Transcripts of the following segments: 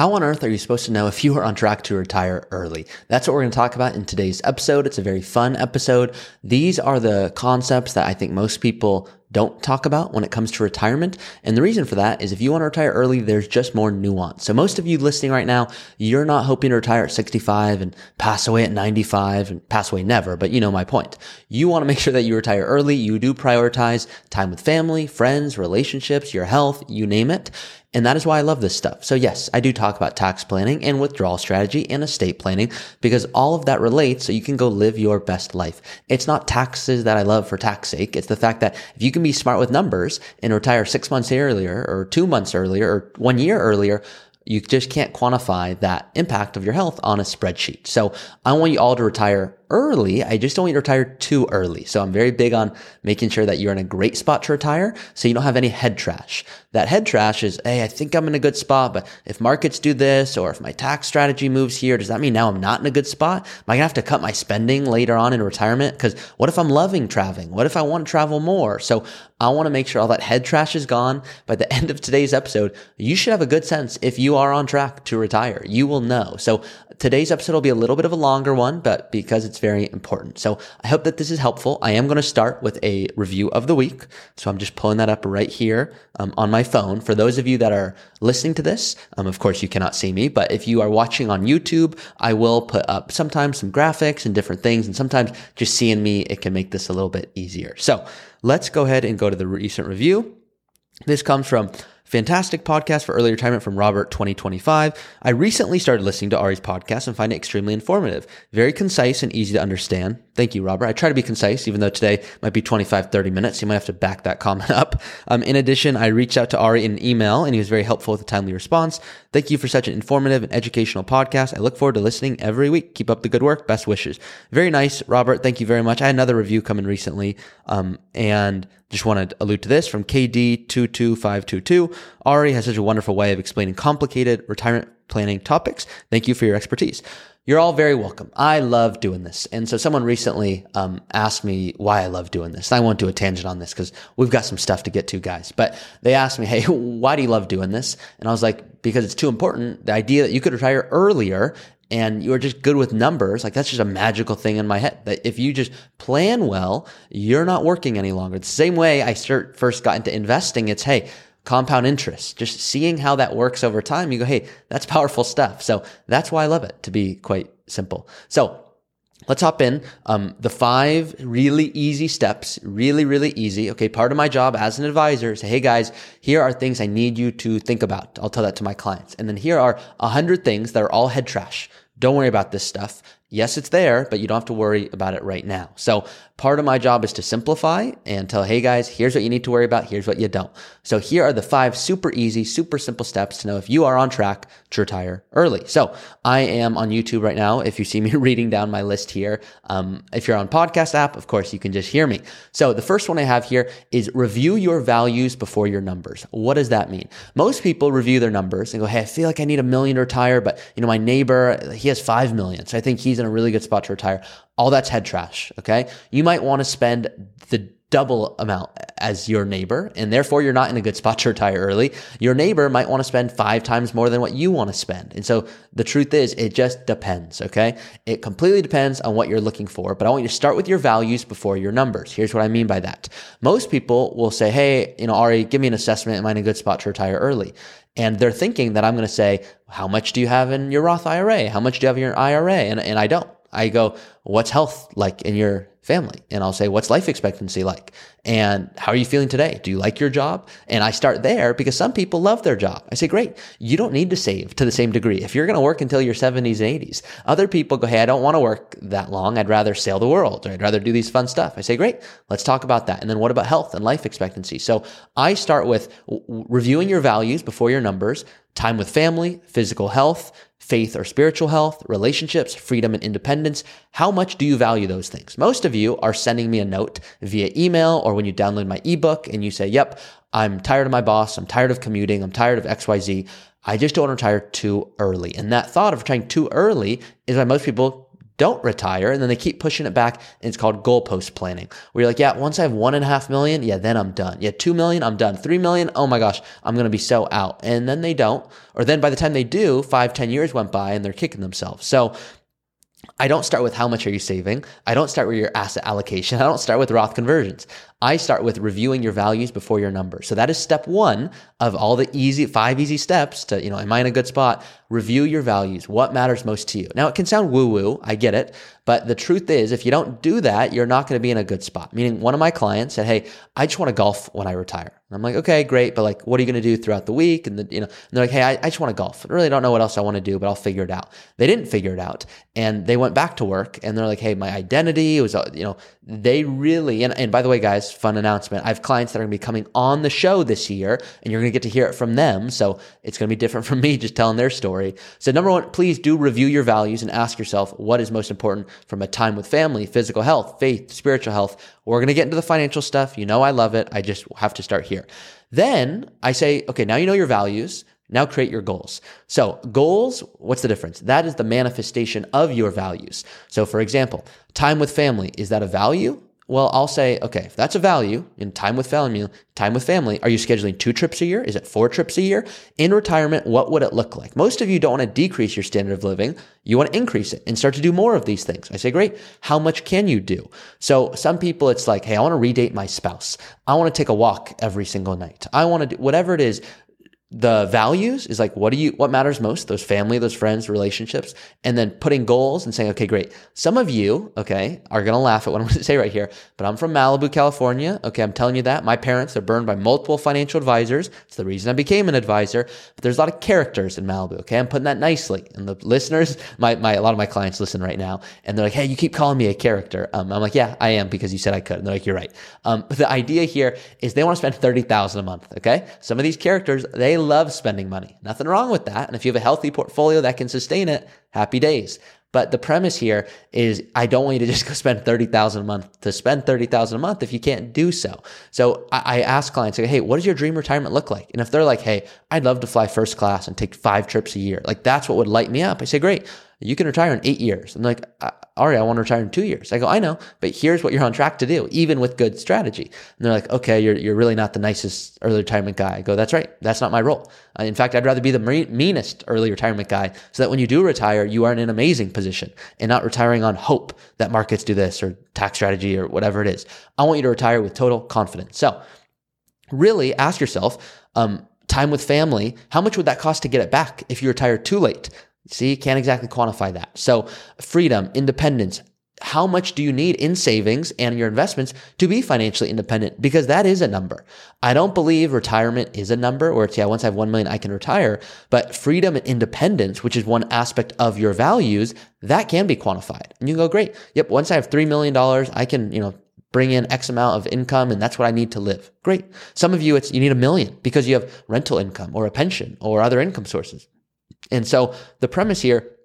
How on earth are you supposed to know if you are on track to retire early? That's what we're going to talk about in today's episode. It's a very fun episode. These are the concepts that I think most people don't talk about when it comes to retirement. And the reason for that is if you want to retire early, there's just more nuance. So most of you listening right now, you're not hoping to retire at 65 and pass away at 95 and pass away never, but you know my point. You want to make sure that you retire early. You do prioritize time with family, friends, relationships, your health, you name it. And that is why I love this stuff. So yes, I do talk about tax planning and withdrawal strategy and estate planning because all of that relates so you can go live your best life. It's not taxes that I love for tax sake. It's the fact that if you can be smart with numbers and retire six months earlier or two months earlier or one year earlier, you just can't quantify that impact of your health on a spreadsheet. So I want you all to retire early. I just don't want you to retire too early. So I'm very big on making sure that you're in a great spot to retire so you don't have any head trash. That head trash is, hey, I think I'm in a good spot, but if markets do this or if my tax strategy moves here, does that mean now I'm not in a good spot? Am I gonna have to cut my spending later on in retirement? Because what if I'm loving traveling? What if I want to travel more? So I want to make sure all that head trash is gone. By the end of today's episode, you should have a good sense if you are on track to retire. You will know. So today's episode will be a little bit of a longer one, but because it's very important. So I hope that this is helpful. I am going to start with a review of the week. So I'm just pulling that up right here um, on my phone. For those of you that are listening to this, um, of course you cannot see me, but if you are watching on YouTube, I will put up sometimes some graphics and different things. And sometimes just seeing me, it can make this a little bit easier. So let's go ahead and go to the recent review. This comes from Fantastic podcast for early retirement from Robert 2025. I recently started listening to Ari's podcast and find it extremely informative, very concise and easy to understand. Thank you, Robert. I try to be concise, even though today might be 25, 30 minutes. You might have to back that comment up. Um, in addition, I reached out to Ari in an email and he was very helpful with a timely response. Thank you for such an informative and educational podcast. I look forward to listening every week. Keep up the good work. Best wishes. Very nice, Robert. Thank you very much. I had another review come in recently. Um, and just want to allude to this from KD22522. Ari has such a wonderful way of explaining complicated retirement planning topics. Thank you for your expertise. You're all very welcome. I love doing this. And so someone recently um, asked me why I love doing this. I won't do a tangent on this because we've got some stuff to get to, guys. But they asked me, hey, why do you love doing this? And I was like, because it's too important. The idea that you could retire earlier and you're just good with numbers, like that's just a magical thing in my head. That if you just plan well, you're not working any longer. The same way I start, first got into investing. It's, hey, compound interest, just seeing how that works over time. You go, hey, that's powerful stuff. So that's why I love it to be quite simple. So Let's hop in. Um, the five really easy steps, really, really easy. Okay. Part of my job as an advisor is, hey guys, here are things I need you to think about. I'll tell that to my clients. And then here are a hundred things that are all head trash. Don't worry about this stuff. Yes, it's there, but you don't have to worry about it right now. So part of my job is to simplify and tell, hey guys, here's what you need to worry about. Here's what you don't. So here are the five super easy, super simple steps to know if you are on track to retire early. So I am on YouTube right now. If you see me reading down my list here, um, if you're on podcast app, of course, you can just hear me. So the first one I have here is review your values before your numbers. What does that mean? Most people review their numbers and go, Hey, I feel like I need a million to retire, but you know, my neighbor, he has five million. So I think he's in a really good spot to retire. All that's head trash. Okay. You might want to spend the double amount as your neighbor, and therefore you're not in a good spot to retire early. Your neighbor might want to spend five times more than what you want to spend. And so the truth is, it just depends, okay? It completely depends on what you're looking for, but I want you to start with your values before your numbers. Here's what I mean by that. Most people will say, hey, you know, Ari, give me an assessment. Am I in a good spot to retire early? And they're thinking that I'm going to say, how much do you have in your Roth IRA? How much do you have in your IRA? And, and I don't. I go, what's health like in your family? And I'll say, what's life expectancy like? And how are you feeling today? Do you like your job? And I start there because some people love their job. I say, great. You don't need to save to the same degree. If you're going to work until your 70s and 80s, other people go, Hey, I don't want to work that long. I'd rather sail the world or I'd rather do these fun stuff. I say, great. Let's talk about that. And then what about health and life expectancy? So I start with reviewing your values before your numbers, time with family, physical health, faith or spiritual health, relationships, freedom and independence. How much do you value those things? Most of you are sending me a note via email or when you download my ebook and you say, yep, I'm tired of my boss. I'm tired of commuting. I'm tired of XYZ. I just don't want to retire too early. And that thought of retiring too early is why most people don't retire and then they keep pushing it back and it's called goalpost planning where you're like yeah once i have one and a half million yeah then i'm done yeah two million i'm done three million oh my gosh i'm going to be so out and then they don't or then by the time they do five ten years went by and they're kicking themselves so I don't start with how much are you saving. I don't start with your asset allocation. I don't start with Roth conversions. I start with reviewing your values before your numbers. So that is step one of all the easy, five easy steps to, you know, am I in a good spot? Review your values. What matters most to you? Now it can sound woo woo. I get it. But the truth is, if you don't do that, you're not going to be in a good spot. Meaning one of my clients said, Hey, I just want to golf when I retire. And I'm like, okay, great. But like, what are you going to do throughout the week? And the, you know, and they're like, Hey, I, I just want to golf. I really don't know what else I want to do, but I'll figure it out. They didn't figure it out and they went back to work and they're like, Hey, my identity was, uh, you know, they really, and, and by the way, guys, fun announcement. I have clients that are going to be coming on the show this year and you're going to get to hear it from them. So it's going to be different from me just telling their story. So number one, please do review your values and ask yourself what is most important from a time with family, physical health, faith, spiritual health. We're going to get into the financial stuff. You know, I love it. I just have to start here. Then I say, okay, now you know your values. Now create your goals. So goals, what's the difference? That is the manifestation of your values. So for example, time with family, is that a value? Well, I'll say, okay, if that's a value in time with family, time with family, are you scheduling two trips a year? Is it four trips a year? In retirement, what would it look like? Most of you don't want to decrease your standard of living. You want to increase it and start to do more of these things. I say, great. How much can you do? So some people, it's like, hey, I want to redate my spouse. I want to take a walk every single night. I want to do whatever it is the values is like what do you what matters most? Those family those friends relationships and then putting goals and saying okay great. Some of you okay are going to laugh at what i'm going to say right here but i'm from malibu california. Okay i'm telling you that. My parents are burned by multiple financial advisors. It's the reason i became an advisor. But there's a lot of characters in malibu okay? I'm putting that nicely. And the listeners my, my a lot of my clients listen right now and they're like hey you keep calling me a character. Um, i'm like yeah i am because you said i could. And they're like you're right. Um, but the idea here is they want to spend 30000 a month okay? Some of these characters they love spending money. Nothing wrong with that. And if you have a healthy portfolio that can sustain it, happy days. But the premise here is I don't want you to just go spend 30,000 a month to spend 30,000 a month if you can't do so. So I, I ask clients, like, Hey, what does your dream retirement look like? And if they're like, Hey, I'd love to fly first class and take five trips a year. Like that's what would light me up. I say, great. You can retire in eight years. I'm like, Ari, I want to retire in two years. I go, I know, but here's what you're on track to do, even with good strategy. And they're like, okay, you're, you're really not the nicest early retirement guy. I go, that's right. That's not my role. Uh, in fact, I'd rather be the meanest early retirement guy so that when you do retire, you are in an amazing position and not retiring on hope that markets do this or tax strategy or whatever it is. I want you to retire with total confidence. So really ask yourself, um, time with family, how much would that cost to get it back if you retire too late? See, can't exactly quantify that. So freedom, independence, how much do you need in savings and your investments to be financially independent? Because that is a number. I don't believe retirement is a number where it's, yeah, once I have 1 million, I can retire. But freedom and independence, which is one aspect of your values, that can be quantified. And you go, great. Yep. Once I have $3 million, I can, you know, bring in X amount of income and that's what I need to live. Great. Some of you, it's, you need a million because you have rental income or a pension or other income sources. And so the premise here,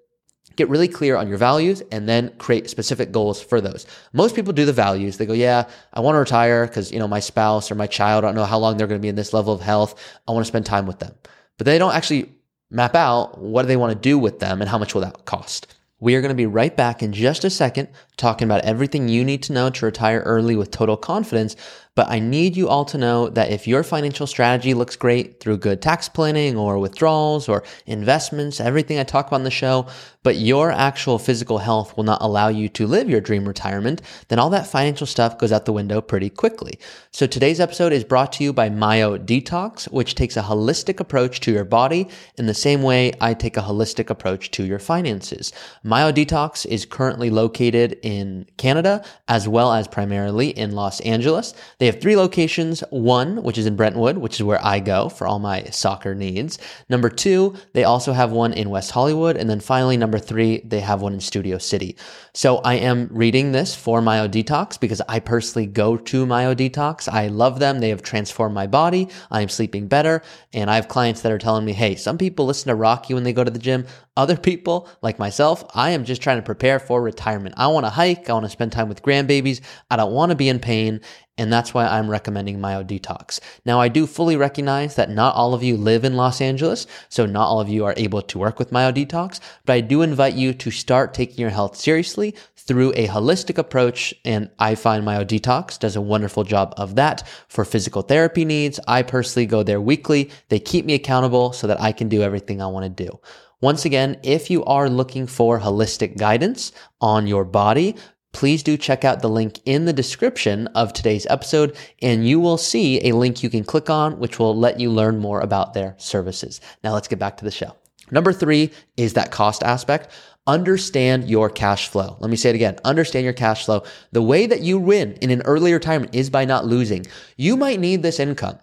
get really clear on your values and then create specific goals for those. Most people do the values. They go, yeah, I want to retire because, you know, my spouse or my child, I don't know how long they're going to be in this level of health. I want to spend time with them. But they don't actually map out what do they want to do with them and how much will that cost. We are going to be right back in just a second talking about everything you need to know to retire early with total confidence. But I need you all to know that if your financial strategy looks great through good tax planning or withdrawals or investments, everything I talk about on the show, but your actual physical health will not allow you to live your dream retirement, then all that financial stuff goes out the window pretty quickly. So today's episode is brought to you by Myo Detox, which takes a holistic approach to your body in the same way I take a holistic approach to your finances. Myo Detox is currently located in Canada as well as primarily in Los Angeles. They have three locations. One, which is in Brentwood, which is where I go for all my soccer needs. Number two, they also have one in West Hollywood. And then finally, number three, they have one in Studio City. So I am reading this for Myo Detox because I personally go to Myo Detox. I love them. They have transformed my body. I am sleeping better. And I have clients that are telling me, hey, some people listen to Rocky when they go to the gym. Other people, like myself, I am just trying to prepare for retirement. I want to hike. I want to spend time with grandbabies. I don't want to be in pain. And that's why I'm recommending Myo Detox. Now, I do fully recognize that not all of you live in Los Angeles, so not all of you are able to work with Myo Detox, but I do invite you to start taking your health seriously through a holistic approach. And I find Myo Detox does a wonderful job of that for physical therapy needs. I personally go there weekly. They keep me accountable so that I can do everything I want to do. Once again, if you are looking for holistic guidance on your body, please do check out the link in the description of today's episode and you will see a link you can click on which will let you learn more about their services. Now let's get back to the show. Number three is that cost aspect. Understand your cash flow. Let me say it again. Understand your cash flow. The way that you win in an early retirement is by not losing. You might need this income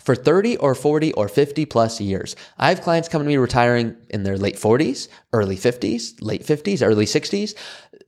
for 30 or 40 or 50 plus years. I have clients coming to me retiring in their late 40s, early 50s, late 50s, early 60s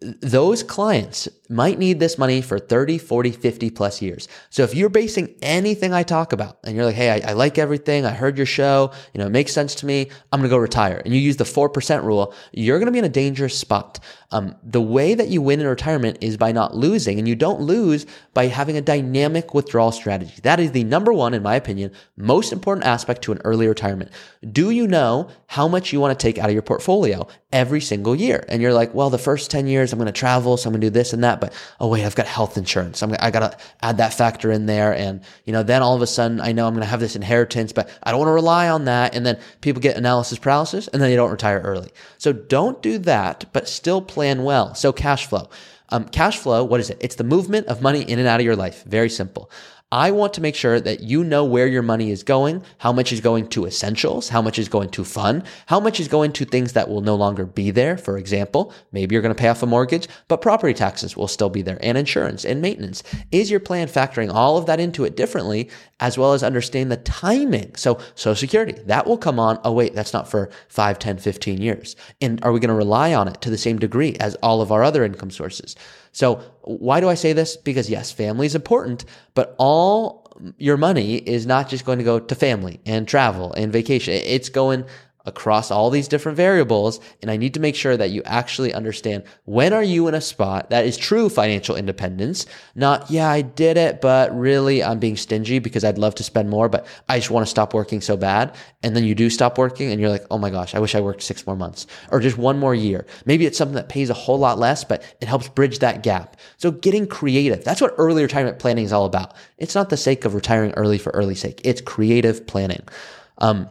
those clients might need this money for 30, 40, 50 plus years. So if you're basing anything I talk about and you're like, Hey, I, I like everything. I heard your show. You know, it makes sense to me. I'm going to go retire. And you use the 4% rule. You're going to be in a dangerous spot. Um, the way that you win in retirement is by not losing and you don't lose by having a dynamic withdrawal strategy. That is the number one, in my opinion, most important aspect to an early retirement. Do you know how much you want to take out of your portfolio every single year? And you're like, well, the first 10 years, I'm going to travel. So I'm going to do this and that. But oh, wait, I've got health insurance. I'm, I got to add that factor in there. And, you know, then all of a sudden I know I'm going to have this inheritance, but I don't want to rely on that. And then people get analysis paralysis and then they don't retire early. So don't do that, but still plan well. So cash flow. Um, cash flow, what is it? It's the movement of money in and out of your life. Very simple. I want to make sure that you know where your money is going, how much is going to essentials, how much is going to fun, how much is going to things that will no longer be there. For example, maybe you're going to pay off a mortgage, but property taxes will still be there and insurance and maintenance. Is your plan factoring all of that into it differently as well as understand the timing? So social security, that will come on. Oh, wait, that's not for 5, 10, 15 years. And are we going to rely on it to the same degree as all of our other income sources? So why do I say this? Because yes, family is important, but all your money is not just going to go to family and travel and vacation. It's going across all these different variables and I need to make sure that you actually understand when are you in a spot that is true financial independence. Not yeah I did it but really I'm being stingy because I'd love to spend more but I just want to stop working so bad. And then you do stop working and you're like oh my gosh I wish I worked 6 more months or just one more year. Maybe it's something that pays a whole lot less but it helps bridge that gap. So getting creative that's what early retirement planning is all about. It's not the sake of retiring early for early sake. It's creative planning. Um,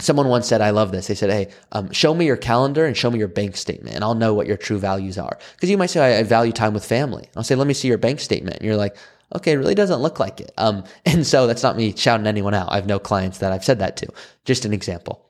Someone once said, I love this. They said, Hey, um, show me your calendar and show me your bank statement and I'll know what your true values are. Cause you might say, I, I value time with family. I'll say, let me see your bank statement. And you're like, okay, it really doesn't look like it. Um, and so that's not me shouting anyone out. I have no clients that I've said that to. Just an example.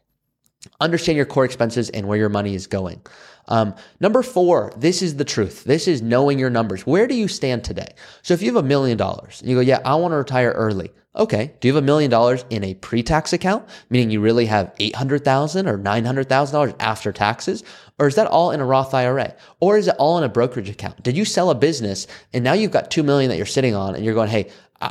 Understand your core expenses and where your money is going. Um, number four, this is the truth. This is knowing your numbers. Where do you stand today? So if you have a million dollars and you go, yeah, I want to retire early. Okay. Do you have a million dollars in a pre-tax account? Meaning you really have 800,000 or $900,000 after taxes? Or is that all in a Roth IRA? Or is it all in a brokerage account? Did you sell a business and now you've got 2 million that you're sitting on and you're going, Hey,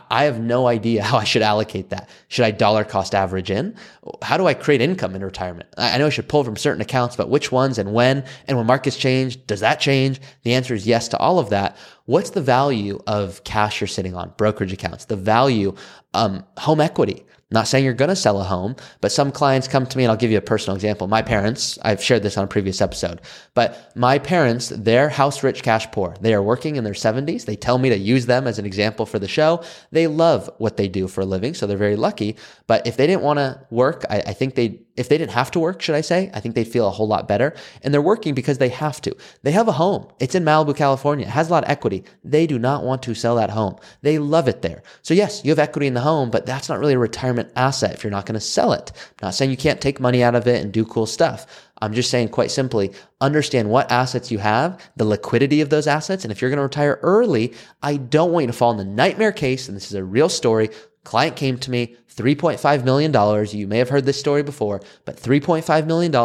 I have no idea how I should allocate that. Should I dollar cost average in? How do I create income in retirement? I know I should pull from certain accounts, but which ones and when? And when markets change, does that change? The answer is yes to all of that. What's the value of cash you're sitting on, brokerage accounts, the value, um, home equity? Not saying you're going to sell a home, but some clients come to me and I'll give you a personal example. My parents, I've shared this on a previous episode, but my parents, they're house rich, cash poor. They are working in their 70s. They tell me to use them as an example for the show. They love what they do for a living, so they're very lucky. But if they didn't want to work, I, I think they if they didn't have to work, should I say, I think they'd feel a whole lot better. And they're working because they have to. They have a home. It's in Malibu, California. It has a lot of equity. They do not want to sell that home. They love it there. So yes, you have equity in the home, but that's not really a retirement asset if you're not going to sell it. I'm not saying you can't take money out of it and do cool stuff. I'm just saying quite simply, understand what assets you have, the liquidity of those assets. And if you're going to retire early, I don't want you to fall in the nightmare case. And this is a real story. Client came to me, $3.5 million. You may have heard this story before, but $3.5 million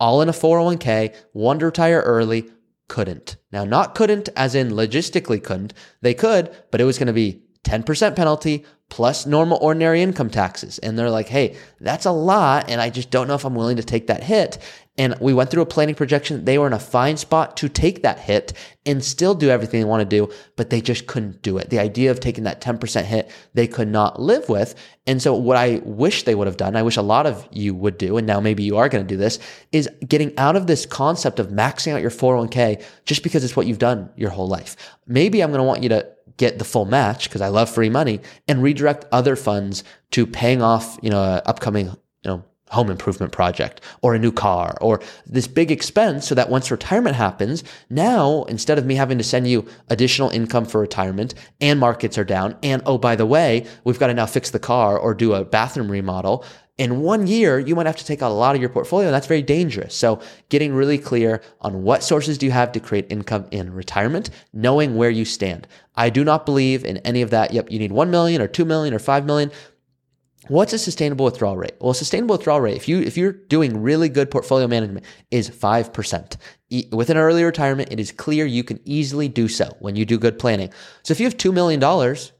all in a 401k, wanted to retire early, couldn't. Now, not couldn't as in logistically couldn't. They could, but it was going to be 10% penalty plus normal ordinary income taxes. And they're like, hey, that's a lot. And I just don't know if I'm willing to take that hit. And we went through a planning projection. They were in a fine spot to take that hit and still do everything they want to do, but they just couldn't do it. The idea of taking that 10% hit, they could not live with. And so what I wish they would have done, I wish a lot of you would do, and now maybe you are going to do this, is getting out of this concept of maxing out your 401k just because it's what you've done your whole life. Maybe I'm going to want you to get the full match because I love free money and redirect other funds to paying off, you know, upcoming, you know, home improvement project or a new car or this big expense so that once retirement happens, now instead of me having to send you additional income for retirement and markets are down and oh by the way, we've got to now fix the car or do a bathroom remodel, in one year, you might have to take out a lot of your portfolio, and that's very dangerous. So, getting really clear on what sources do you have to create income in retirement, knowing where you stand. I do not believe in any of that. Yep, you need 1 million or 2 million or 5 million. What's a sustainable withdrawal rate? Well, a sustainable withdrawal rate, if you if you're doing really good portfolio management, is five percent. With an early retirement, it is clear you can easily do so when you do good planning. So if you have two million dollars,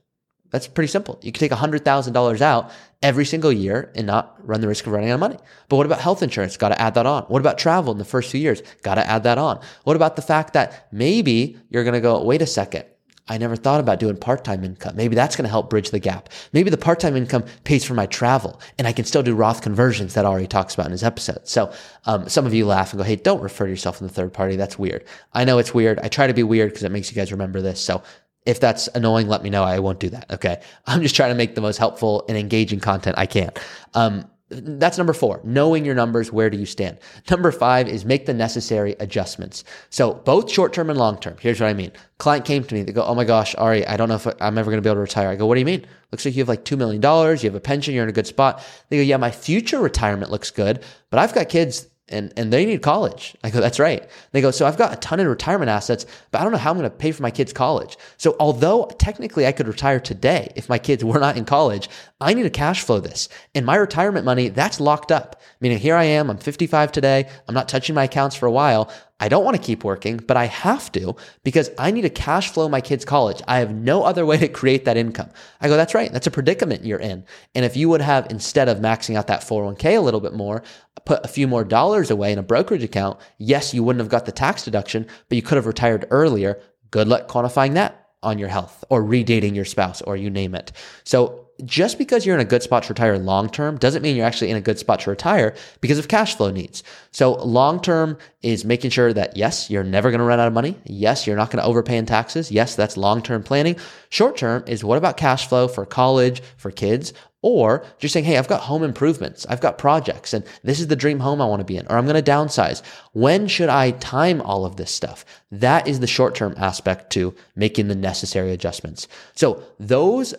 that's pretty simple. You can take hundred thousand dollars out every single year and not run the risk of running out of money. But what about health insurance? Got to add that on. What about travel in the first few years? Got to add that on. What about the fact that maybe you're going to go, wait a second. I never thought about doing part-time income. Maybe that's going to help bridge the gap. Maybe the part-time income pays for my travel and I can still do Roth conversions that Ari talks about in his episode. So, um, some of you laugh and go, Hey, don't refer to yourself in the third party. That's weird. I know it's weird. I try to be weird because it makes you guys remember this. So if that's annoying, let me know. I won't do that. Okay. I'm just trying to make the most helpful and engaging content I can. Um, that's number four, knowing your numbers. Where do you stand? Number five is make the necessary adjustments. So both short term and long term. Here's what I mean. Client came to me. They go, Oh my gosh, Ari, I don't know if I'm ever going to be able to retire. I go, What do you mean? Looks like you have like $2 million. You have a pension. You're in a good spot. They go, Yeah, my future retirement looks good, but I've got kids and and they need college. I go, that's right. They go, so I've got a ton of retirement assets, but I don't know how I'm going to pay for my kids' college. So although technically I could retire today if my kids were not in college, I need to cash flow this. And my retirement money, that's locked up. Meaning here I am, I'm 55 today, I'm not touching my accounts for a while. I don't want to keep working, but I have to because I need to cash flow my kids' college. I have no other way to create that income. I go, that's right. That's a predicament you're in. And if you would have, instead of maxing out that 401k a little bit more, put a few more dollars away in a brokerage account, yes, you wouldn't have got the tax deduction, but you could have retired earlier. Good luck quantifying that on your health or redating your spouse or you name it. So just because you're in a good spot to retire long term doesn't mean you're actually in a good spot to retire because of cash flow needs. So long term is making sure that yes, you're never going to run out of money. Yes, you're not going to overpay in taxes. Yes, that's long term planning. Short term is what about cash flow for college, for kids? Or just saying, hey, I've got home improvements, I've got projects, and this is the dream home I want to be in, or I'm going to downsize. When should I time all of this stuff? That is the short term aspect to making the necessary adjustments. So those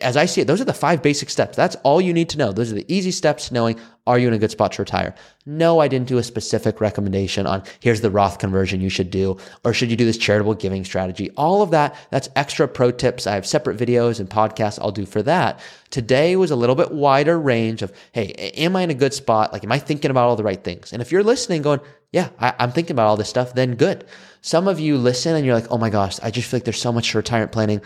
as I see it, those are the five basic steps. That's all you need to know. Those are the easy steps to knowing are you in a good spot to retire? No, I didn't do a specific recommendation on here's the Roth conversion you should do, or should you do this charitable giving strategy? All of that, that's extra pro tips. I have separate videos and podcasts I'll do for that. Today was a little bit wider range of, hey, am I in a good spot? Like, am I thinking about all the right things? And if you're listening going, yeah, I, am thinking about all this stuff, then good. Some of you listen and you're like, oh my gosh, I just feel like there's so much retirement planning.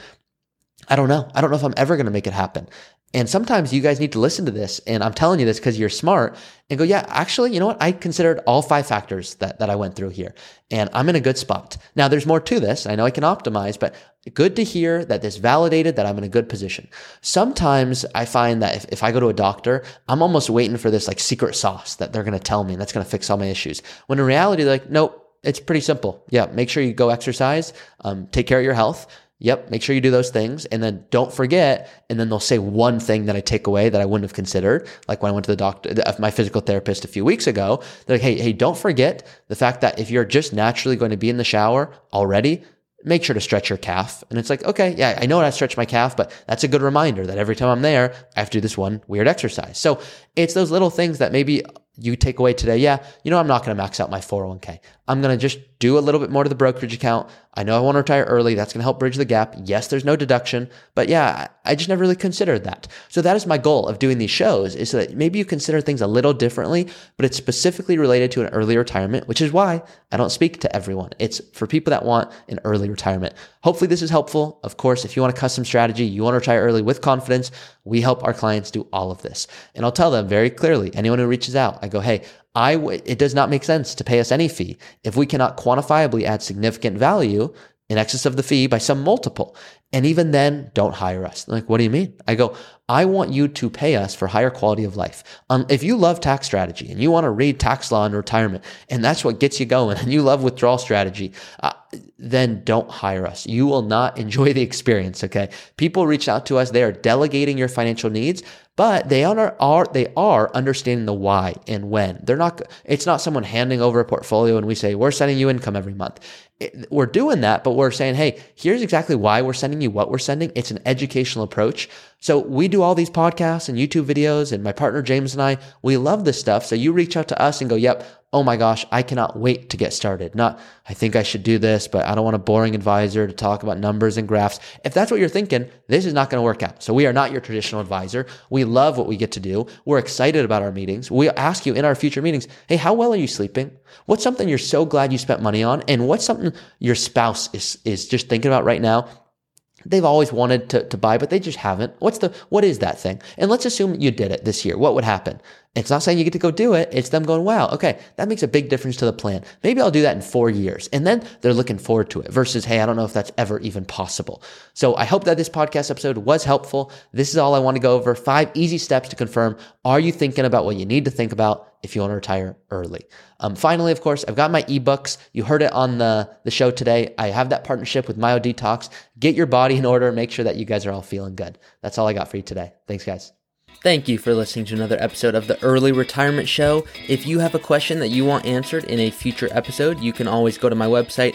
I don't know. I don't know if I'm ever going to make it happen. And sometimes you guys need to listen to this. And I'm telling you this because you're smart and go, yeah, actually, you know what? I considered all five factors that, that I went through here and I'm in a good spot. Now there's more to this. I know I can optimize, but good to hear that this validated that I'm in a good position. Sometimes I find that if, if I go to a doctor, I'm almost waiting for this like secret sauce that they're going to tell me and that's going to fix all my issues. When in reality, they're like, nope, it's pretty simple. Yeah, make sure you go exercise, um, take care of your health, Yep, make sure you do those things. And then don't forget. And then they'll say one thing that I take away that I wouldn't have considered. Like when I went to the doctor, my physical therapist a few weeks ago, they're like, hey, hey, don't forget the fact that if you're just naturally going to be in the shower already, make sure to stretch your calf. And it's like, okay, yeah, I know I stretch my calf, but that's a good reminder that every time I'm there, I have to do this one weird exercise. So it's those little things that maybe you take away today, yeah, you know, I'm not going to max out my 401k. I'm going to just do a little bit more to the brokerage account. I know I want to retire early. That's going to help bridge the gap. Yes, there's no deduction, but yeah, I just never really considered that. So that is my goal of doing these shows is so that maybe you consider things a little differently, but it's specifically related to an early retirement, which is why I don't speak to everyone. It's for people that want an early retirement. Hopefully this is helpful. Of course, if you want a custom strategy, you want to retire early with confidence, we help our clients do all of this. And I'll tell them very clearly, anyone who reaches out, I go, Hey, I w- it does not make sense to pay us any fee if we cannot quantifiably add significant value in excess of the fee by some multiple. And even then, don't hire us. Like, what do you mean? I go, I want you to pay us for higher quality of life. Um, if you love tax strategy and you want to read tax law in retirement, and that's what gets you going, and you love withdrawal strategy, uh, then don't hire us. You will not enjoy the experience. Okay. People reach out to us. They are delegating your financial needs, but they are, are they are understanding the why and when. They're not. It's not someone handing over a portfolio and we say we're sending you income every month. It, we're doing that, but we're saying, hey, here's exactly why we're sending you what we're sending. It's an educational approach. So we do all these podcasts and YouTube videos, and my partner James and I, we love this stuff. So you reach out to us and go, yep, oh my gosh, I cannot wait to get started. Not, I think I should do this, but I don't want a boring advisor to talk about numbers and graphs. If that's what you're thinking, this is not going to work out. So we are not your traditional advisor. We love what we get to do. We're excited about our meetings. We ask you in our future meetings, hey, how well are you sleeping? What's something you're so glad you spent money on? And what's something your spouse is, is just thinking about right now they've always wanted to, to buy, but they just haven't. What's the, what is that thing? And let's assume you did it this year. What would happen? It's not saying you get to go do it. It's them going, wow, okay, that makes a big difference to the plan. Maybe I'll do that in four years. And then they're looking forward to it versus, hey, I don't know if that's ever even possible. So I hope that this podcast episode was helpful. This is all I want to go over. Five easy steps to confirm. Are you thinking about what you need to think about if you want to retire early? Um, finally, of course, I've got my ebooks. You heard it on the, the show today. I have that partnership with Myo Detox. Get your body in order. Make sure that you guys are all feeling good. That's all I got for you today. Thanks, guys. Thank you for listening to another episode of the Early Retirement Show. If you have a question that you want answered in a future episode, you can always go to my website,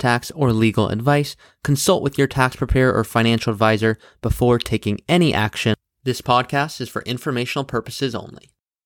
tax, or legal advice. Consult with your tax preparer or financial advisor before taking any action. This podcast is for informational purposes only.